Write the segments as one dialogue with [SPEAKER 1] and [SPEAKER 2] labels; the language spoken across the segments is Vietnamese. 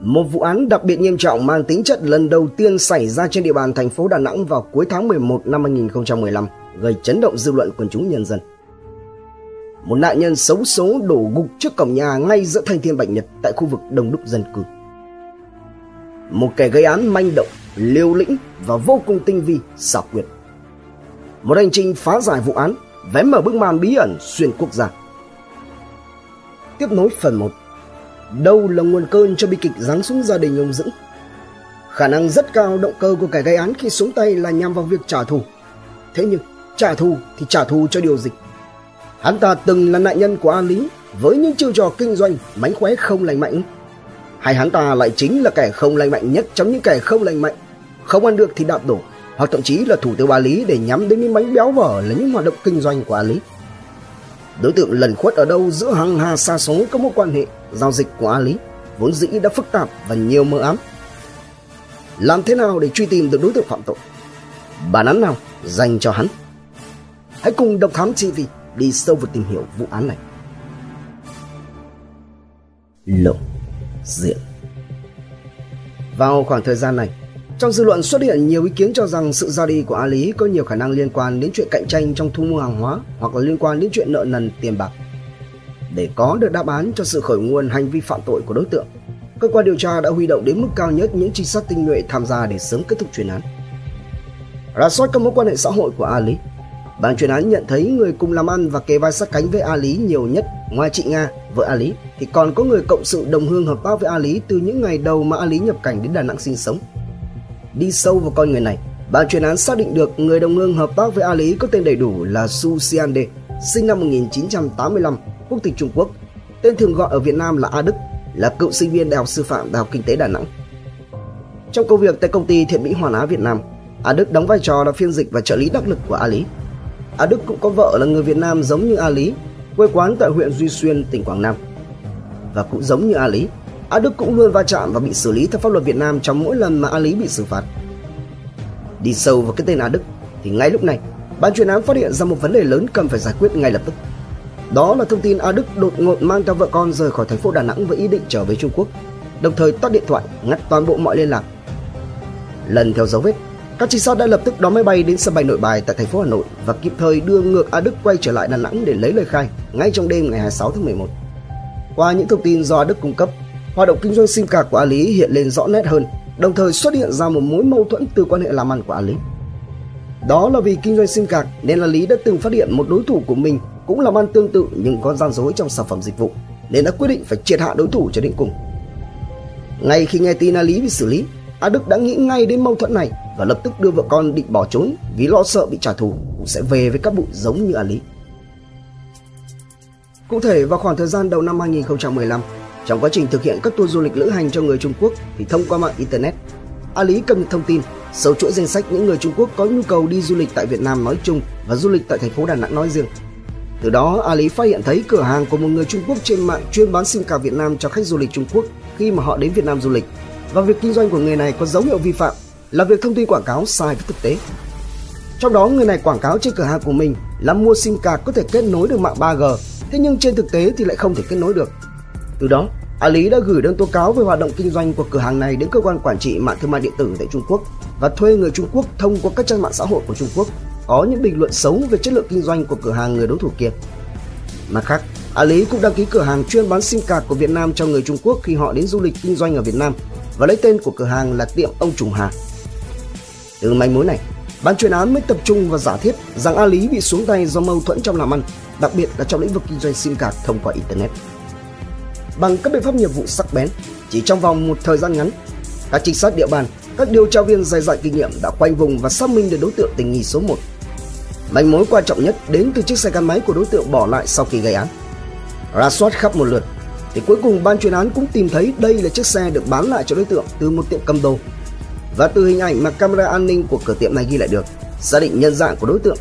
[SPEAKER 1] Một vụ án đặc biệt nghiêm trọng mang tính chất lần đầu tiên xảy ra trên địa bàn thành phố Đà Nẵng vào cuối tháng 11 năm 2015 gây chấn động dư luận quần chúng nhân dân. Một nạn nhân xấu số đổ gục trước cổng nhà ngay giữa thanh thiên bạch nhật tại khu vực đông đúc dân cư. Một kẻ gây án manh động, liều lĩnh và vô cùng tinh vi, xảo quyệt. Một hành trình phá giải vụ án, vẽ mở bức màn bí ẩn xuyên quốc gia. Tiếp nối phần 1 Đâu là nguồn cơn cho bi kịch giáng xuống gia đình ông Dũng? Khả năng rất cao động cơ của kẻ gây án khi xuống tay là nhằm vào việc trả thù. Thế nhưng, trả thù thì trả thù cho điều gì? Hắn ta từng là nạn nhân của A Lý với những chiêu trò kinh doanh mánh khóe không lành mạnh. Hay hắn ta lại chính là kẻ không lành mạnh nhất trong những kẻ không lành mạnh, không ăn được thì đạp đổ, hoặc thậm chí là thủ tiêu A Lý để nhắm đến những bánh béo vở là những hoạt động kinh doanh của A Lý. Đối tượng lần khuất ở đâu giữa hàng hà xa số các mối quan hệ, giao dịch của A Lý, vốn dĩ đã phức tạp và nhiều mơ ám. Làm thế nào để truy tìm được đối tượng phạm tội? Bản án nào dành cho hắn? Hãy cùng Độc Thám TV đi sâu vào tìm hiểu vụ án này. Lộ diện Vào khoảng thời gian này, trong dư luận xuất hiện nhiều ý kiến cho rằng sự ra đi của A Lý có nhiều khả năng liên quan đến chuyện cạnh tranh trong thu mua hàng hóa hoặc là liên quan đến chuyện nợ nần tiền bạc. Để có được đáp án cho sự khởi nguồn hành vi phạm tội của đối tượng, cơ quan điều tra đã huy động đến mức cao nhất những trinh sát tinh nhuệ tham gia để sớm kết thúc chuyên án. Rà soát các mối quan hệ xã hội của A Lý, ban chuyên án nhận thấy người cùng làm ăn và kề vai sát cánh với A Lý nhiều nhất ngoài chị Nga, vợ A Lý, thì còn có người cộng sự đồng hương hợp tác với A Lý từ những ngày đầu mà A Lý nhập cảnh đến Đà Nẵng sinh sống đi sâu vào con người này, ban chuyên án xác định được người đồng hương hợp tác với A Lý có tên đầy đủ là Su Xiande, sinh năm 1985, quốc tịch Trung Quốc. Tên thường gọi ở Việt Nam là A Đức, là cựu sinh viên Đại học Sư phạm Đại học Kinh tế Đà Nẵng. Trong công việc tại công ty Thiện Mỹ Hoàn Á Việt Nam, A Đức đóng vai trò là phiên dịch và trợ lý đắc lực của A Lý. A Đức cũng có vợ là người Việt Nam giống như A Lý, quê quán tại huyện Duy Xuyên, tỉnh Quảng Nam. Và cũng giống như A Lý, A Đức cũng luôn va chạm và bị xử lý theo pháp luật Việt Nam trong mỗi lần mà A Lý bị xử phạt. Đi sâu vào cái tên A Đức thì ngay lúc này, ban chuyên án phát hiện ra một vấn đề lớn cần phải giải quyết ngay lập tức. Đó là thông tin A Đức đột ngột mang theo vợ con rời khỏi thành phố Đà Nẵng với ý định trở về Trung Quốc, đồng thời tắt điện thoại, ngắt toàn bộ mọi liên lạc. Lần theo dấu vết, các trinh sát đã lập tức đón máy bay đến sân bay Nội Bài tại thành phố Hà Nội và kịp thời đưa ngược A Đức quay trở lại Đà Nẵng để lấy lời khai ngay trong đêm ngày 26 tháng 11. Qua những thông tin do A Đức cung cấp, hoạt động kinh doanh sim card của A Lý hiện lên rõ nét hơn, đồng thời xuất hiện ra một mối mâu thuẫn từ quan hệ làm ăn của A Lý. Đó là vì kinh doanh sim card nên A Lý đã từng phát hiện một đối thủ của mình cũng làm ăn tương tự nhưng có gian dối trong sản phẩm dịch vụ, nên đã quyết định phải triệt hạ đối thủ cho đến cùng. Ngay khi nghe tin A Lý bị xử lý, A Đức đã nghĩ ngay đến mâu thuẫn này và lập tức đưa vợ con định bỏ trốn vì lo sợ bị trả thù cũng sẽ về với các bụi giống như A Lý. Cụ thể vào khoảng thời gian đầu năm 2015, trong quá trình thực hiện các tour du lịch lữ hành cho người Trung Quốc thì thông qua mạng Internet, A Lý cập nhật thông tin, sâu chuỗi danh sách những người Trung Quốc có nhu cầu đi du lịch tại Việt Nam nói chung và du lịch tại thành phố Đà Nẵng nói riêng. Từ đó, A Lý phát hiện thấy cửa hàng của một người Trung Quốc trên mạng chuyên bán sim card Việt Nam cho khách du lịch Trung Quốc khi mà họ đến Việt Nam du lịch. Và việc kinh doanh của người này có dấu hiệu vi phạm là việc thông tin quảng cáo sai với thực tế. Trong đó, người này quảng cáo trên cửa hàng của mình là mua sim card có thể kết nối được mạng 3G, thế nhưng trên thực tế thì lại không thể kết nối được. Từ đó, A Lý đã gửi đơn tố cáo về hoạt động kinh doanh của cửa hàng này đến cơ quan quản trị mạng thương mại điện tử tại Trung Quốc và thuê người Trung Quốc thông qua các trang mạng xã hội của Trung Quốc có những bình luận xấu về chất lượng kinh doanh của cửa hàng người đối thủ kia. Mặt khác, A Lý cũng đăng ký cửa hàng chuyên bán sim card của Việt Nam cho người Trung Quốc khi họ đến du lịch kinh doanh ở Việt Nam và lấy tên của cửa hàng là tiệm ông Trùng Hà. Từ manh mối này, ban chuyên án mới tập trung vào giả thiết rằng A Lý bị xuống tay do mâu thuẫn trong làm ăn, đặc biệt là trong lĩnh vực kinh doanh sim card thông qua internet bằng các biện pháp nghiệp vụ sắc bén. Chỉ trong vòng một thời gian ngắn, các trinh sát địa bàn, các điều tra viên dày dặn kinh nghiệm đã quanh vùng và xác minh được đối tượng tình nghi số 1. Manh mối quan trọng nhất đến từ chiếc xe gắn máy của đối tượng bỏ lại sau khi gây án. Ra soát khắp một lượt, thì cuối cùng ban chuyên án cũng tìm thấy đây là chiếc xe được bán lại cho đối tượng từ một tiệm cầm đồ. Và từ hình ảnh mà camera an ninh của cửa tiệm này ghi lại được, xác định nhân dạng của đối tượng.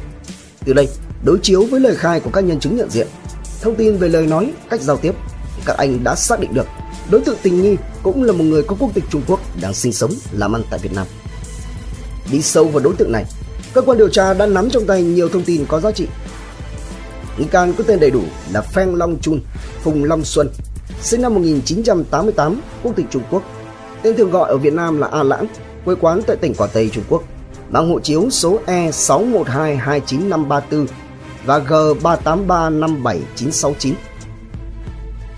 [SPEAKER 1] Từ đây, đối chiếu với lời khai của các nhân chứng nhận diện, thông tin về lời nói, cách giao tiếp các anh đã xác định được đối tượng tình nghi cũng là một người có quốc tịch Trung Quốc đang sinh sống làm ăn tại Việt Nam. Đi sâu vào đối tượng này, cơ quan điều tra đã nắm trong tay nhiều thông tin có giá trị. Nghi can có tên đầy đủ là Pheng Long Chun, Phùng Long Xuân, sinh năm 1988, quốc tịch Trung Quốc, tên thường gọi ở Việt Nam là A Lãng, quê quán tại tỉnh Quảng Tây Trung Quốc, mang hộ chiếu số E61229534 và G 38357969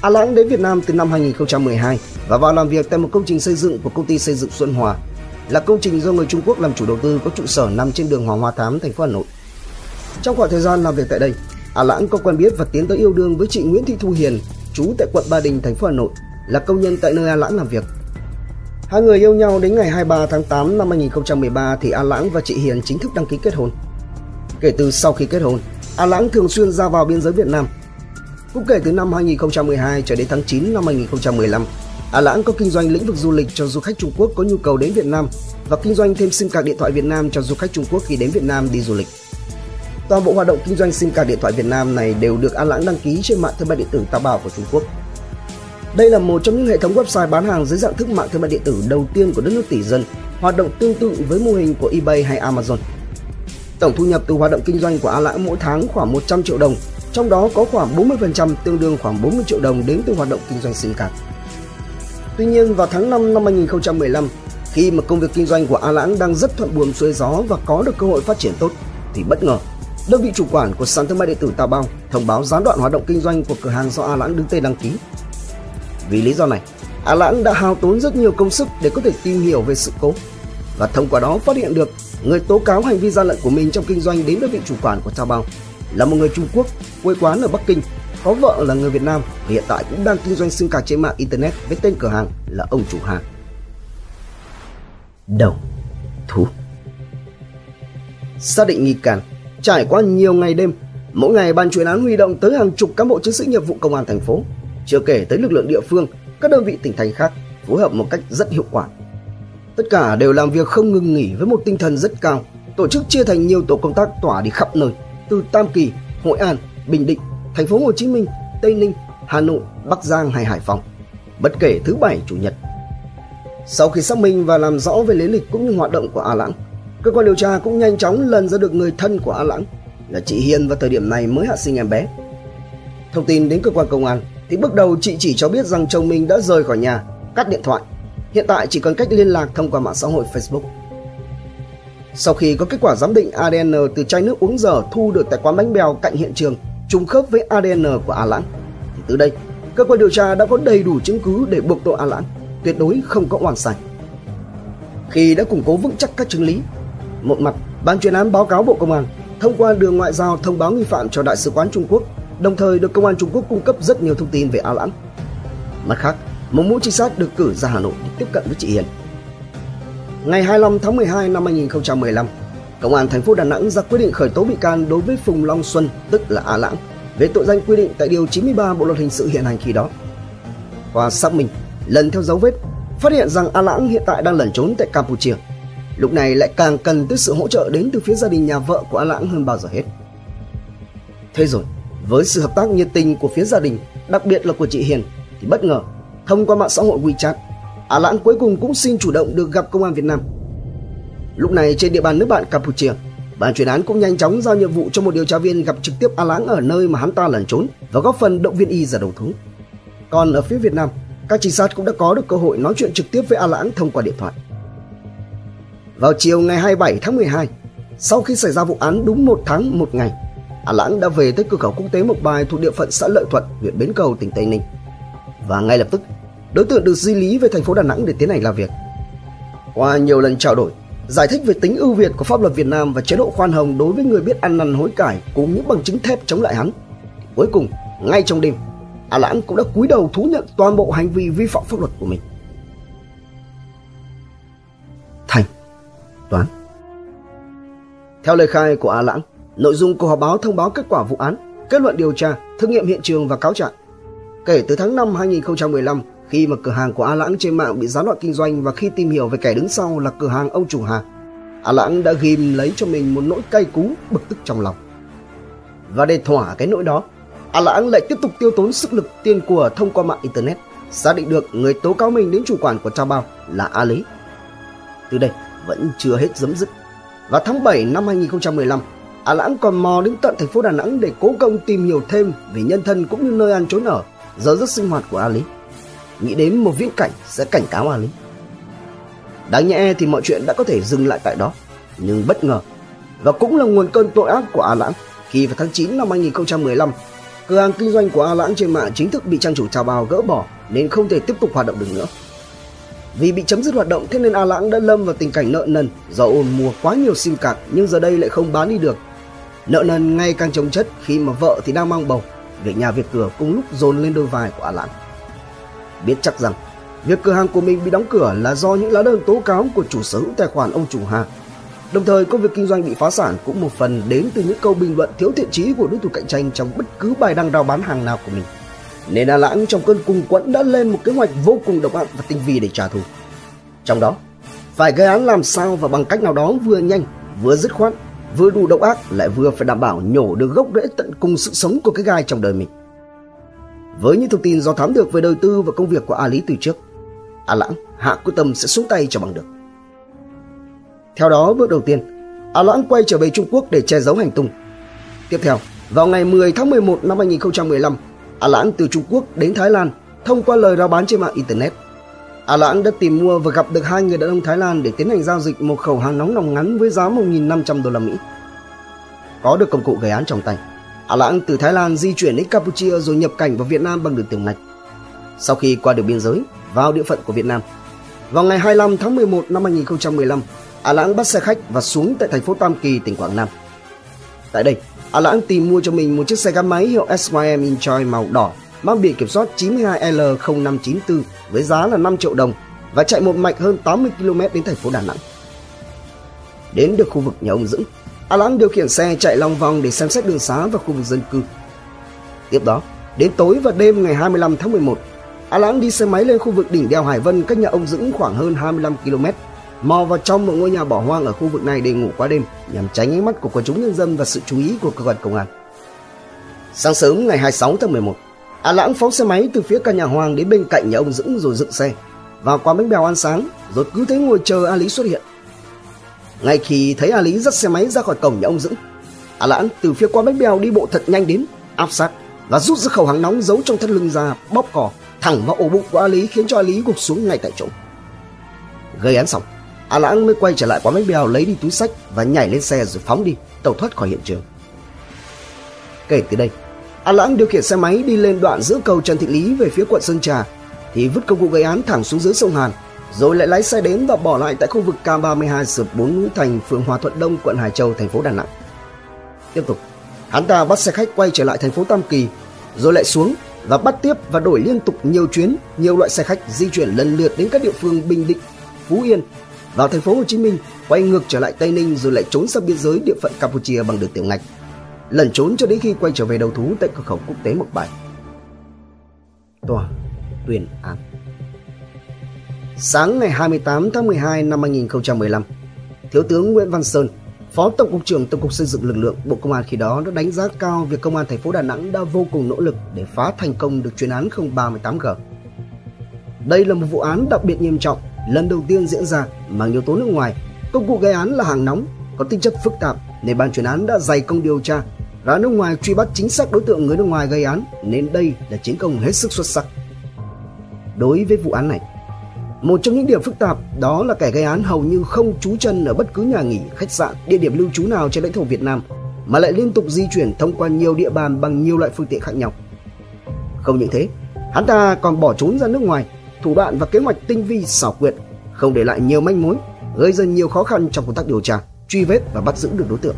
[SPEAKER 1] À, A Lãng đến Việt Nam từ năm 2012 và vào làm việc tại một công trình xây dựng của công ty xây dựng Xuân Hòa, là công trình do người Trung Quốc làm chủ đầu tư có trụ sở nằm trên đường Hoàng Hoa Thám, thành phố Hà Nội. Trong khoảng thời gian làm việc tại đây, A Lãng có quen biết và tiến tới yêu đương với chị Nguyễn Thị Thu Hiền, trú tại quận Ba Đình, thành phố Hà Nội, là công nhân tại nơi A Lãng làm việc. Hai người yêu nhau đến ngày 23 tháng 8 năm 2013 thì A Lãng và chị Hiền chính thức đăng ký kết hôn. Kể từ sau khi kết hôn, A Lãng thường xuyên ra vào biên giới Việt Nam. Cũng kể từ năm 2012 cho đến tháng 9 năm 2015, A Lãng có kinh doanh lĩnh vực du lịch cho du khách Trung Quốc có nhu cầu đến Việt Nam và kinh doanh thêm sim card điện thoại Việt Nam cho du khách Trung Quốc khi đến Việt Nam đi du lịch. Toàn bộ hoạt động kinh doanh sim card điện thoại Việt Nam này đều được A Lãng đăng ký trên mạng thương mại điện tử Taobao của Trung Quốc. Đây là một trong những hệ thống website bán hàng dưới dạng thức mạng thương mại điện tử đầu tiên của đất nước tỷ dân, hoạt động tương tự với mô hình của eBay hay Amazon. Tổng thu nhập từ hoạt động kinh doanh của A Lãng mỗi tháng khoảng 100 triệu đồng, trong đó có khoảng 40% tương đương khoảng 40 triệu đồng đến từ hoạt động kinh doanh sim card. Tuy nhiên vào tháng 5 năm 2015, khi mà công việc kinh doanh của A Lãng đang rất thuận buồm xuôi gió và có được cơ hội phát triển tốt, thì bất ngờ đơn vị chủ quản của sàn thương mại điện tử Tào Bao thông báo gián đoạn hoạt động kinh doanh của cửa hàng do A Lãng đứng tên đăng ký. Vì lý do này, A Lãng đã hao tốn rất nhiều công sức để có thể tìm hiểu về sự cố và thông qua đó phát hiện được người tố cáo hành vi gian lận của mình trong kinh doanh đến đơn vị chủ quản của taobao là một người Trung Quốc quê quán ở Bắc Kinh có vợ là người Việt Nam và hiện tại cũng đang kinh doanh sim cạc trên mạng internet với tên cửa hàng là ông chủ hàng. Đầu thú Xác định nghi can Trải qua nhiều ngày đêm, mỗi ngày ban chuyên án huy động tới hàng chục cán bộ chiến sĩ nghiệp vụ công an thành phố, chưa kể tới lực lượng địa phương, các đơn vị tỉnh thành khác phối hợp một cách rất hiệu quả. Tất cả đều làm việc không ngừng nghỉ với một tinh thần rất cao, tổ chức chia thành nhiều tổ công tác tỏa đi khắp nơi, từ Tam Kỳ, Hội An, Bình Định, thành phố Hồ Chí Minh, Tây Ninh, Hà Nội, Bắc Giang hay Hải Phòng, bất kể thứ bảy chủ nhật. Sau khi xác minh và làm rõ về lý lịch cũng như hoạt động của A Lãng, cơ quan điều tra cũng nhanh chóng lần ra được người thân của A Lãng là chị Hiền vào thời điểm này mới hạ sinh em bé. Thông tin đến cơ quan công an thì bước đầu chị chỉ cho biết rằng chồng mình đã rời khỏi nhà, cắt điện thoại. Hiện tại chỉ còn cách liên lạc thông qua mạng xã hội Facebook. Sau khi có kết quả giám định ADN từ chai nước uống dở thu được tại quán bánh bèo cạnh hiện trường trùng khớp với ADN của A Lãng, thì từ đây cơ quan điều tra đã có đầy đủ chứng cứ để buộc tội A Lãng, tuyệt đối không có oan sai. Khi đã củng cố vững chắc các chứng lý, một mặt, ban chuyên án báo cáo Bộ Công an thông qua đường ngoại giao thông báo nghi phạm cho Đại sứ quán Trung Quốc, đồng thời được Công an Trung Quốc cung cấp rất nhiều thông tin về A Lãng. Mặt khác, một mũi trinh sát được cử ra Hà Nội để tiếp cận với chị Hiền. Ngày 25 tháng 12 năm 2015, Công an thành phố Đà Nẵng ra quyết định khởi tố bị can đối với Phùng Long Xuân, tức là A Lãng, về tội danh quy định tại điều 93 Bộ luật hình sự hiện hành khi đó. Qua xác minh, lần theo dấu vết, phát hiện rằng A Lãng hiện tại đang lẩn trốn tại Campuchia lúc này lại càng cần tới sự hỗ trợ đến từ phía gia đình nhà vợ của A Lãng hơn bao giờ hết. Thế rồi, với sự hợp tác nhiệt tình của phía gia đình, đặc biệt là của chị Hiền, thì bất ngờ, thông qua mạng xã hội WeChat, À, A Lãng cuối cùng cũng xin chủ động được gặp công an Việt Nam. Lúc này trên địa bàn nước bạn Campuchia, ban chuyên án cũng nhanh chóng giao nhiệm vụ cho một điều tra viên gặp trực tiếp A Lãng ở nơi mà hắn ta lẩn trốn và góp phần động viên y ra đầu thú. Còn ở phía Việt Nam, các trinh sát cũng đã có được cơ hội nói chuyện trực tiếp với A Lãng thông qua điện thoại. Vào chiều ngày 27 tháng 12, sau khi xảy ra vụ án đúng một tháng một ngày, A Lãng đã về tới cửa khẩu quốc tế Mộc Bài thuộc địa phận xã Lợi Thuận, huyện Bến Cầu, tỉnh Tây Ninh. Và ngay lập tức, đối tượng được di lý về thành phố Đà Nẵng để tiến hành làm việc. Qua nhiều lần trao đổi, giải thích về tính ưu việt của pháp luật Việt Nam và chế độ khoan hồng đối với người biết ăn năn hối cải cùng những bằng chứng thép chống lại hắn. Cuối cùng, ngay trong đêm, A Lãng cũng đã cúi đầu thú nhận toàn bộ hành vi vi phạm pháp luật của mình. Thành toán. Theo lời khai của A Lãng, nội dung của họp báo thông báo kết quả vụ án, kết luận điều tra, thực nghiệm hiện trường và cáo trạng. Kể từ tháng 5 2015, khi mà cửa hàng của A Lãng trên mạng bị gián đoạn kinh doanh và khi tìm hiểu về kẻ đứng sau là cửa hàng ông chủ Hà, A Lãng đã ghim lấy cho mình một nỗi cay cú bực tức trong lòng. Và để thỏa cái nỗi đó, A Lãng lại tiếp tục tiêu tốn sức lực tiền của thông qua mạng internet, xác định được người tố cáo mình đến chủ quản của Trao Bao là A Lý. Từ đây, vẫn chưa hết dấm dứt. Vào tháng 7 năm 2015, A Lãng còn mò đến tận thành phố Đà Nẵng để cố công tìm hiểu thêm về nhân thân cũng như nơi ăn trốn ở, giờ giấc sinh hoạt của A Lý. Nghĩ đến một viễn cảnh sẽ cảnh cáo A Lý. Đáng nhẽ thì mọi chuyện đã có thể dừng lại tại đó, nhưng bất ngờ và cũng là nguồn cơn tội ác của A Lãng khi vào tháng 9 năm 2015, cửa hàng kinh doanh của A Lãng trên mạng chính thức bị trang chủ chào bào gỡ bỏ nên không thể tiếp tục hoạt động được nữa. Vì bị chấm dứt hoạt động thế nên A Lãng đã lâm vào tình cảnh nợ nần do ôm mua quá nhiều sim card nhưng giờ đây lại không bán đi được. Nợ nần ngày càng chồng chất khi mà vợ thì đang mang bầu, việc nhà việc cửa cùng lúc dồn lên đôi vai của A Lãng. Biết chắc rằng việc cửa hàng của mình bị đóng cửa là do những lá đơn tố cáo của chủ sở hữu tài khoản ông chủ Hà. Đồng thời công việc kinh doanh bị phá sản cũng một phần đến từ những câu bình luận thiếu thiện chí của đối thủ cạnh tranh trong bất cứ bài đăng rao bán hàng nào của mình. Nên A Lãng trong cơn cùng quẫn đã lên một kế hoạch vô cùng độc ác và tinh vi để trả thù. Trong đó, phải gây án làm sao và bằng cách nào đó vừa nhanh, vừa dứt khoát, vừa đủ độc ác lại vừa phải đảm bảo nhổ được gốc rễ tận cùng sự sống của cái gai trong đời mình. Với những thông tin do thám được về đời tư và công việc của A Lý từ trước, A Lãng hạ quyết tâm sẽ xuống tay cho bằng được. Theo đó, bước đầu tiên, A Lãng quay trở về Trung Quốc để che giấu hành tung. Tiếp theo, vào ngày 10 tháng 11 năm 2015, A Lãng từ Trung Quốc đến Thái Lan thông qua lời rao bán trên mạng Internet. A Lãng đã tìm mua và gặp được hai người đàn ông Thái Lan để tiến hành giao dịch một khẩu hàng nóng nòng ngắn với giá 1.500 đô la Mỹ. Có được công cụ gây án trong tay, Ả Lãng từ Thái Lan di chuyển đến Campuchia rồi nhập cảnh vào Việt Nam bằng đường tiểu ngạch. Sau khi qua được biên giới, vào địa phận của Việt Nam, vào ngày 25 tháng 11 năm 2015, A Lãng bắt xe khách và xuống tại thành phố Tam Kỳ, tỉnh Quảng Nam. Tại đây, A Lãng tìm mua cho mình một chiếc xe gắn máy hiệu SYM Enjoy màu đỏ mang biển kiểm soát 92L0594 với giá là 5 triệu đồng và chạy một mạch hơn 80 km đến thành phố Đà Nẵng. Đến được khu vực nhà ông Dũng, A Lãng điều khiển xe chạy long vòng để xem xét đường xá và khu vực dân cư. Tiếp đó, đến tối và đêm ngày 25 tháng 11, A Lãng đi xe máy lên khu vực đỉnh đèo Hải Vân cách nhà ông Dũng khoảng hơn 25 km mò vào trong một ngôi nhà bỏ hoang ở khu vực này để ngủ qua đêm nhằm tránh ánh mắt của quần chúng nhân dân và sự chú ý của cơ quan công an. Sáng sớm ngày 26 tháng 11, A Lãng phóng xe máy từ phía căn nhà hoang đến bên cạnh nhà ông Dũng rồi dựng xe, vào quán bánh bèo ăn sáng rồi cứ thế ngồi chờ A Lý xuất hiện. Ngay khi thấy A Lý dắt xe máy ra khỏi cổng nhà ông Dũng, A Lãng từ phía qua bánh bèo đi bộ thật nhanh đến, áp sát và rút ra khẩu hàng nóng giấu trong thắt lưng ra bóp cò thẳng vào ổ bụng của A Lý khiến cho A Lý gục xuống ngay tại chỗ. Gây án xong, A Lãng mới quay trở lại quán bánh bèo lấy đi túi sách và nhảy lên xe rồi phóng đi, tẩu thoát khỏi hiện trường. Kể từ đây, A Lãng điều khiển xe máy đi lên đoạn giữa cầu Trần Thị Lý về phía quận Sơn Trà thì vứt công cụ gây án thẳng xuống dưới sông Hàn, rồi lại lái xe đến và bỏ lại tại khu vực K32 sượt 4 núi thành phường Hòa Thuận Đông, quận Hải Châu, thành phố Đà Nẵng. Tiếp tục, hắn ta bắt xe khách quay trở lại thành phố Tam Kỳ, rồi lại xuống và bắt tiếp và đổi liên tục nhiều chuyến, nhiều loại xe khách di chuyển lần lượt đến các địa phương Bình Định, Phú Yên, vào thành phố Hồ Chí Minh, quay ngược trở lại Tây Ninh rồi lại trốn sang biên giới địa phận Campuchia bằng đường tiểu ngạch. Lẩn trốn cho đến khi quay trở về đầu thú tại cửa khẩu quốc tế Mộc Bài. Tòa tuyên án Sáng ngày 28 tháng 12 năm 2015, Thiếu tướng Nguyễn Văn Sơn, Phó Tổng cục trưởng Tổng cục Xây dựng Lực lượng Bộ Công an khi đó đã đánh giá cao việc Công an thành phố Đà Nẵng đã vô cùng nỗ lực để phá thành công được chuyên án 038G. Đây là một vụ án đặc biệt nghiêm trọng lần đầu tiên diễn ra mang yếu tố nước ngoài. Công cụ gây án là hàng nóng, có tính chất phức tạp nên ban chuyên án đã dày công điều tra, ra nước ngoài truy bắt chính xác đối tượng người nước ngoài gây án nên đây là chiến công hết sức xuất sắc. Đối với vụ án này, một trong những điểm phức tạp đó là kẻ gây án hầu như không trú chân ở bất cứ nhà nghỉ, khách sạn, địa điểm lưu trú nào trên lãnh thổ Việt Nam mà lại liên tục di chuyển thông qua nhiều địa bàn bằng nhiều loại phương tiện khác nhau. Không những thế, hắn ta còn bỏ trốn ra nước ngoài thủ đoạn và kế hoạch tinh vi xảo quyệt, không để lại nhiều manh mối, gây ra nhiều khó khăn trong công tác điều tra, truy vết và bắt giữ được đối tượng.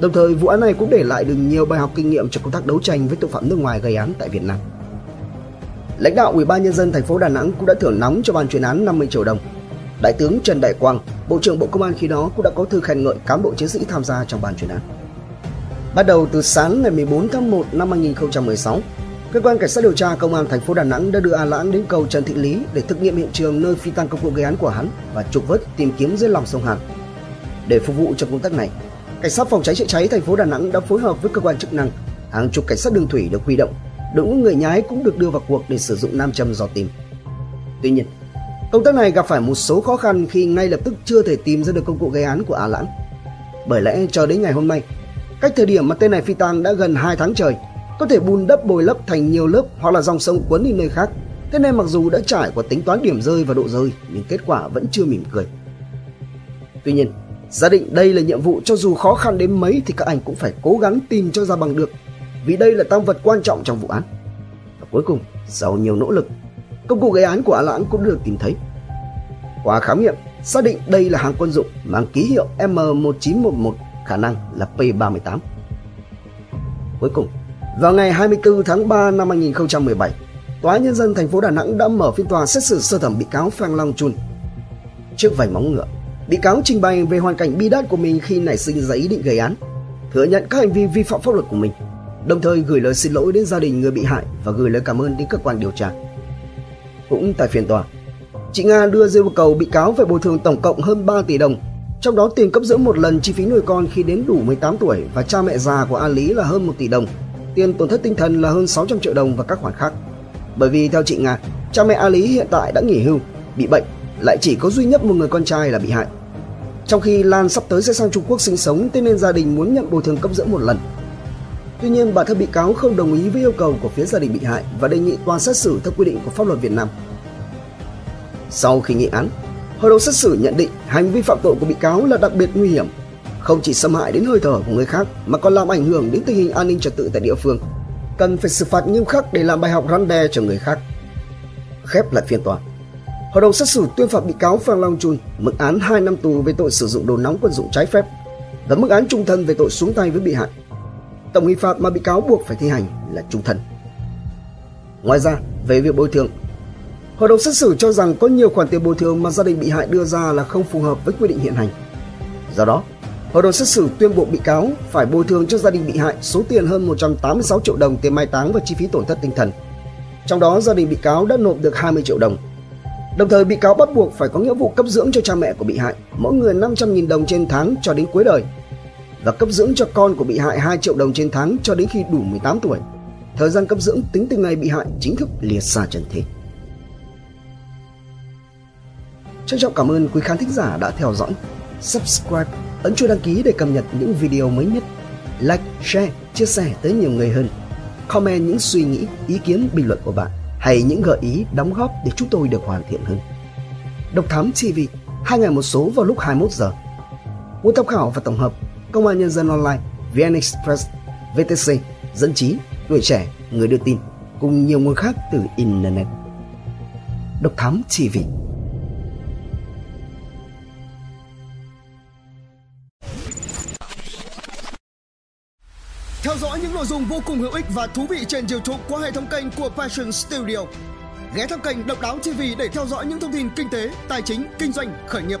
[SPEAKER 1] Đồng thời vụ án này cũng để lại được nhiều bài học kinh nghiệm cho công tác đấu tranh với tội phạm nước ngoài gây án tại Việt Nam. Lãnh đạo Ủy ban nhân dân thành phố Đà Nẵng cũng đã thưởng nóng cho ban chuyên án 50 triệu đồng. Đại tướng Trần Đại Quang, Bộ trưởng Bộ Công an khi đó cũng đã có thư khen ngợi cán bộ chiến sĩ tham gia trong ban chuyên án. Bắt đầu từ sáng ngày 14 tháng 1 năm 2016, Cơ quan cảnh sát điều tra công an thành phố Đà Nẵng đã đưa A Lãng đến cầu Trần Thị Lý để thực nghiệm hiện trường nơi phi tăng công cụ gây án của hắn và trục vớt tìm kiếm dưới lòng sông Hàn. Để phục vụ cho công tác này, cảnh sát phòng cháy chữa cháy thành phố Đà Nẵng đã phối hợp với cơ quan chức năng, hàng chục cảnh sát đường thủy được huy động, đội ngũ người nhái cũng được đưa vào cuộc để sử dụng nam châm dò tìm. Tuy nhiên, công tác này gặp phải một số khó khăn khi ngay lập tức chưa thể tìm ra được công cụ gây án của Á Lãng. Bởi lẽ cho đến ngày hôm nay, cách thời điểm mà tên này phi tang đã gần 2 tháng trời có thể bùn đất bồi lấp thành nhiều lớp hoặc là dòng sông cuốn đi nơi khác Thế nên mặc dù đã trải qua tính toán điểm rơi và độ rơi nhưng kết quả vẫn chưa mỉm cười. Tuy nhiên, Giả định đây là nhiệm vụ cho dù khó khăn đến mấy thì các anh cũng phải cố gắng tìm cho ra bằng được vì đây là tăng vật quan trọng trong vụ án. Và cuối cùng, sau nhiều nỗ lực, công cụ gây án của A Lãng cũng được tìm thấy. Qua khám nghiệm, xác định đây là hàng quân dụng mang ký hiệu M1911, khả năng là P38. Cuối cùng, vào ngày 24 tháng 3 năm 2017, Tòa nhân dân thành phố Đà Nẵng đã mở phiên tòa xét xử sơ thẩm bị cáo Phan Long Chun. Trước vành móng ngựa, Bị cáo trình bày về hoàn cảnh bi đát của mình khi nảy sinh ra ý định gây án, thừa nhận các hành vi vi phạm pháp luật của mình, đồng thời gửi lời xin lỗi đến gia đình người bị hại và gửi lời cảm ơn đến cơ quan điều tra. Cũng tại phiên tòa, chị Nga đưa ra yêu cầu bị cáo phải bồi thường tổng cộng hơn 3 tỷ đồng, trong đó tiền cấp dưỡng một lần chi phí nuôi con khi đến đủ 18 tuổi và cha mẹ già của A Lý là hơn 1 tỷ đồng, tiền tổn thất tinh thần là hơn 600 triệu đồng và các khoản khác. Bởi vì theo chị Nga, cha mẹ A Lý hiện tại đã nghỉ hưu, bị bệnh lại chỉ có duy nhất một người con trai là bị hại. Trong khi Lan sắp tới sẽ sang Trung Quốc sinh sống, thế nên gia đình muốn nhận bồi thường cấp dưỡng một lần. Tuy nhiên, bản thân bị cáo không đồng ý với yêu cầu của phía gia đình bị hại và đề nghị tòa xét xử theo quy định của pháp luật Việt Nam. Sau khi nghị án, hội đồng xét xử nhận định hành vi phạm tội của bị cáo là đặc biệt nguy hiểm, không chỉ xâm hại đến hơi thở của người khác mà còn làm ảnh hưởng đến tình hình an ninh trật tự tại địa phương, cần phải xử phạt nghiêm khắc để làm bài học răn đe cho người khác. Khép lại phiên tòa, Hội đồng xét xử tuyên phạt bị cáo Phan Long Chun mức án 2 năm tù về tội sử dụng đồ nóng quân dụng trái phép và mức án trung thân về tội xuống tay với bị hại. Tổng hình phạt mà bị cáo buộc phải thi hành là trung thân. Ngoài ra, về việc bồi thường, Hội đồng xét xử cho rằng có nhiều khoản tiền bồi thường mà gia đình bị hại đưa ra là không phù hợp với quy định hiện hành. Do đó, Hội đồng xét xử tuyên buộc bị cáo phải bồi thường cho gia đình bị hại số tiền hơn 186 triệu đồng tiền mai táng và chi phí tổn thất tinh thần. Trong đó gia đình bị cáo đã nộp được 20 triệu đồng Đồng thời bị cáo bắt buộc phải có nghĩa vụ cấp dưỡng cho cha mẹ của bị hại, mỗi người 500.000 đồng trên tháng cho đến cuối đời và cấp dưỡng cho con của bị hại 2 triệu đồng trên tháng cho đến khi đủ 18 tuổi. Thời gian cấp dưỡng tính từ ngày bị hại chính thức liệt xa trần thế. Trân trọng cảm ơn quý khán thính giả đã theo dõi. Subscribe, ấn chuông đăng ký để cập nhật những video mới nhất. Like, share, chia sẻ tới nhiều người hơn. Comment những suy nghĩ, ý kiến, bình luận của bạn hay những gợi ý đóng góp để chúng tôi được hoàn thiện hơn. Độc Thám TV, hai ngày một số vào lúc 21 giờ. Muốn tham khảo và tổng hợp, Công an Nhân dân Online, VN Express, VTC, Dân trí, Tuổi trẻ, Người đưa tin cùng nhiều nguồn khác từ Internet. Độc Thám TV
[SPEAKER 2] Theo dõi những nội dung vô cùng hữu ích và thú vị trên YouTube qua hệ thống kênh của Passion Studio. Ghé thăm kênh Độc Đáo TV để theo dõi những thông tin kinh tế, tài chính, kinh doanh, khởi nghiệp.